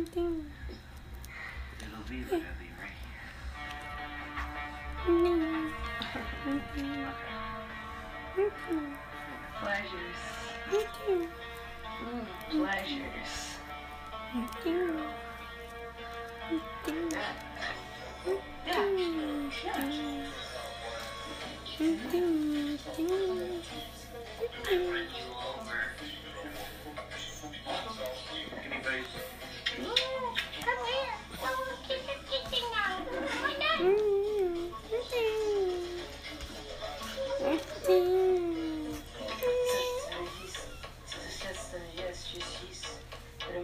It'll be literally right here. Pleasures. Mm, pleasures. Come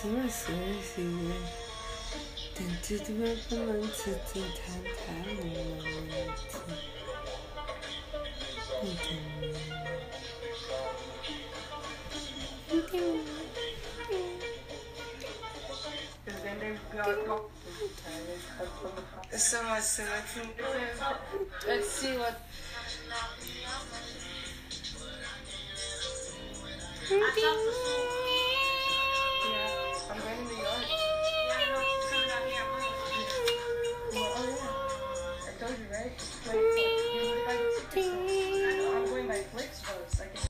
什么时候等着他们不能吃吃谈谈我们吃， Then they go. So much, so much. Let's see what. Yeah. I'm going to New York. I told you, right? Like, you would like to- I'm going by